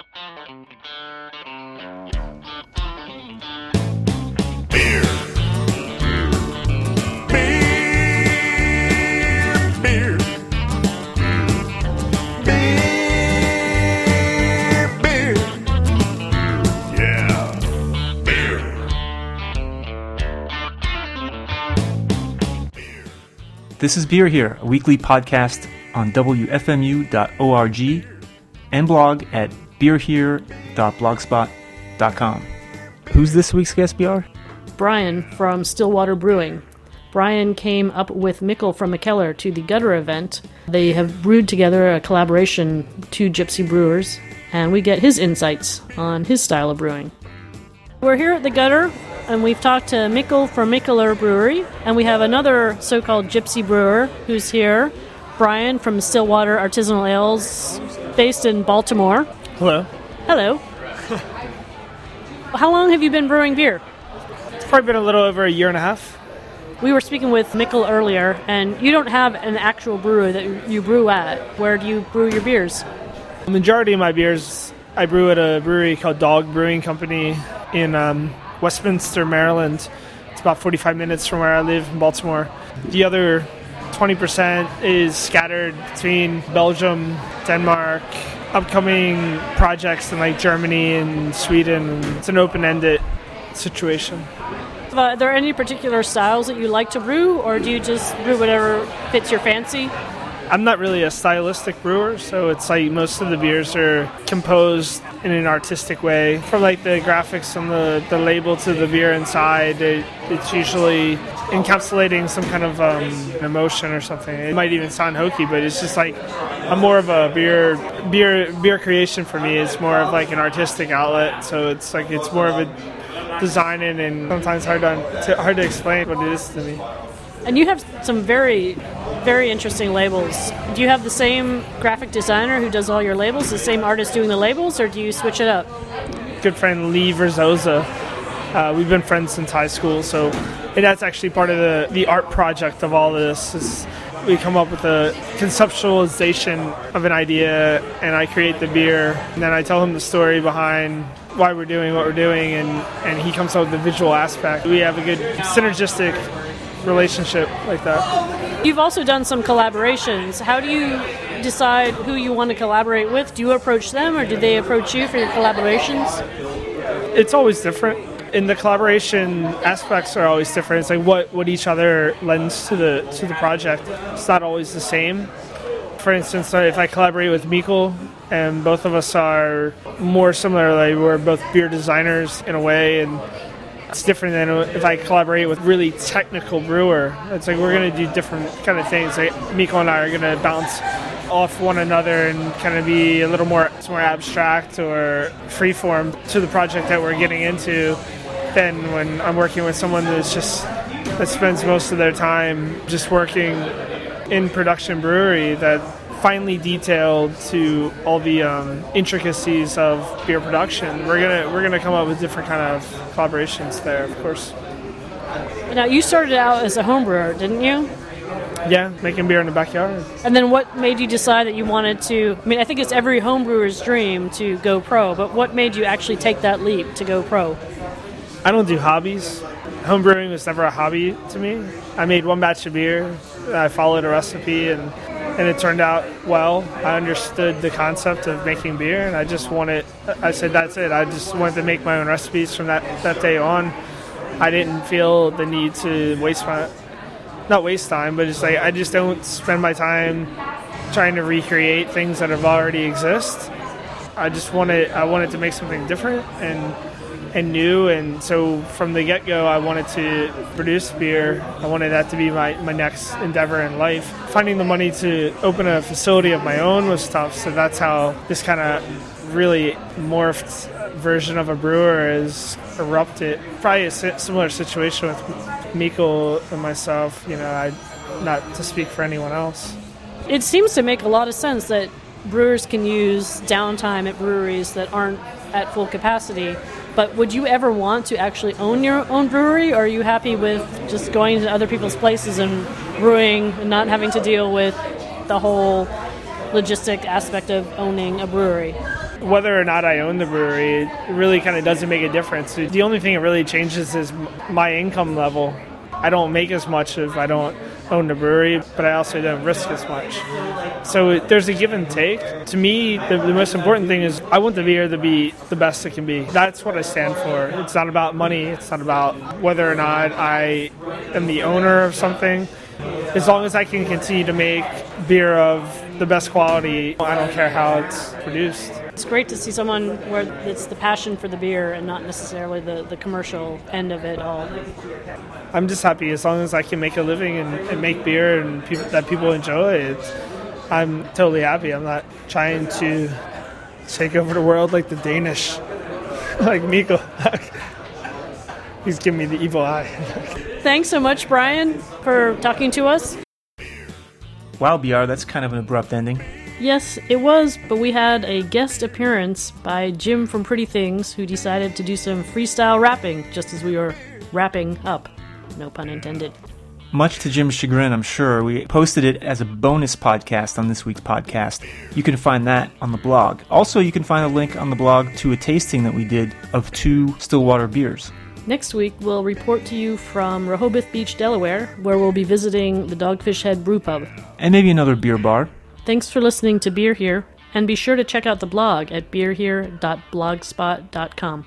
Beer. Beer. Beer. This is Beer Here, a weekly podcast on WFMU.org and blog at beerhere.blogspot.com. Who's this week's guest, BR? Brian from Stillwater Brewing. Brian came up with Mikkel from Mikkeller to the Gutter event. They have brewed together a collaboration, two gypsy brewers, and we get his insights on his style of brewing. We're here at the Gutter, and we've talked to Mikkel from Mikkeller Brewery, and we have another so called gypsy brewer who's here, Brian from Stillwater Artisanal Ales, based in Baltimore. Hello. Hello. How long have you been brewing beer? It's probably been a little over a year and a half. We were speaking with Mikkel earlier, and you don't have an actual brewery that you brew at. Where do you brew your beers? The majority of my beers I brew at a brewery called Dog Brewing Company in um, Westminster, Maryland. It's about 45 minutes from where I live in Baltimore. The other 20% is scattered between Belgium, Denmark, upcoming projects in like Germany and Sweden. It's an open-ended situation. Uh, are there any particular styles that you like to brew, or do you just brew whatever fits your fancy? I'm not really a stylistic brewer, so it's like most of the beers are composed in an artistic way. From like the graphics on the, the label to the beer inside, it, it's usually encapsulating some kind of um, emotion or something. It might even sound hokey, but it's just like I'm more of a beer beer beer creation for me. It's more of like an artistic outlet, so it's like it's more of a designing and sometimes hard to hard to explain what it is to me. And you have some very, very interesting labels. Do you have the same graphic designer who does all your labels, the same artist doing the labels, or do you switch it up? good friend Lee Verzosa. Uh, we've been friends since high school, so and that's actually part of the, the art project of all this. Is we come up with a conceptualization of an idea, and I create the beer, and then I tell him the story behind why we're doing what we're doing, and, and he comes up with the visual aspect. We have a good synergistic relationship like that. You've also done some collaborations. How do you decide who you want to collaborate with? Do you approach them, or do they approach you for your collaborations? it's always different. And the collaboration aspects are always different. It's like what, what each other lends to the to the project. It's not always the same. For instance, if I collaborate with Mikkel, and both of us are more similar, like we're both beer designers in a way, and it's different than if I collaborate with really technical brewer. It's like we're gonna do different kind of things. Like Mikkel and I are gonna bounce off one another and kind of be a little more more abstract or freeform to the project that we're getting into than when I'm working with someone that's just that spends most of their time just working in production brewery that finely detailed to all the um, intricacies of beer production. We're gonna we're gonna come up with different kind of collaborations there, of course. Now, you started out as a home brewer, didn't you? Yeah, making beer in the backyard. And then what made you decide that you wanted to? I mean, I think it's every home brewer's dream to go pro, but what made you actually take that leap to go pro? I don't do hobbies. Homebrewing was never a hobby to me. I made one batch of beer. I followed a recipe and and it turned out well. I understood the concept of making beer and I just wanted I said that's it. I just wanted to make my own recipes from that, that day on. I didn't feel the need to waste my not waste time, but it's like I just don't spend my time trying to recreate things that have already exist. I just wanted I wanted to make something different and and new and so from the get-go I wanted to produce beer. I wanted that to be my, my next endeavor in life. Finding the money to open a facility of my own was tough, so that's how this kind of really morphed version of a brewer is erupted. Probably a similar situation with Mikkel and myself, you know, I not to speak for anyone else. It seems to make a lot of sense that brewers can use downtime at breweries that aren't at full capacity. But would you ever want to actually own your own brewery, or are you happy with just going to other people's places and brewing and not having to deal with the whole logistic aspect of owning a brewery? whether or not I own the brewery, it really kind of doesn't make a difference. The only thing that really changes is my income level. I don't make as much if I don't own the brewery, but I also don't risk as much. So there's a give and take. To me, the, the most important thing is I want the beer to be the best it can be. That's what I stand for. It's not about money. It's not about whether or not I am the owner of something. As long as I can continue to make beer of the best quality, I don't care how it's produced. It's great to see someone where it's the passion for the beer and not necessarily the, the commercial end of it all. I'm just happy as long as I can make a living and, and make beer and people, that people enjoy it. I'm totally happy. I'm not trying to take over the world like the Danish, like Miko. He's giving me the evil eye. Thanks so much, Brian, for talking to us. Wow, BR, that's kind of an abrupt ending. Yes, it was, but we had a guest appearance by Jim from Pretty Things who decided to do some freestyle rapping just as we were wrapping up. No pun intended. Much to Jim's chagrin, I'm sure, we posted it as a bonus podcast on this week's podcast. You can find that on the blog. Also, you can find a link on the blog to a tasting that we did of two Stillwater beers. Next week, we'll report to you from Rehoboth Beach, Delaware, where we'll be visiting the Dogfish Head Brew Pub. And maybe another beer bar. Thanks for listening to Beer Here, and be sure to check out the blog at beerhere.blogspot.com.